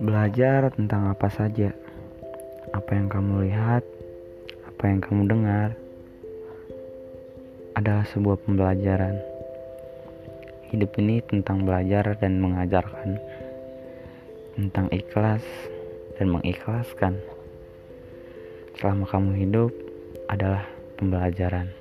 Belajar tentang apa saja, apa yang kamu lihat, apa yang kamu dengar, adalah sebuah pembelajaran. Hidup ini tentang belajar dan mengajarkan, tentang ikhlas dan mengikhlaskan. Selama kamu hidup adalah pembelajaran.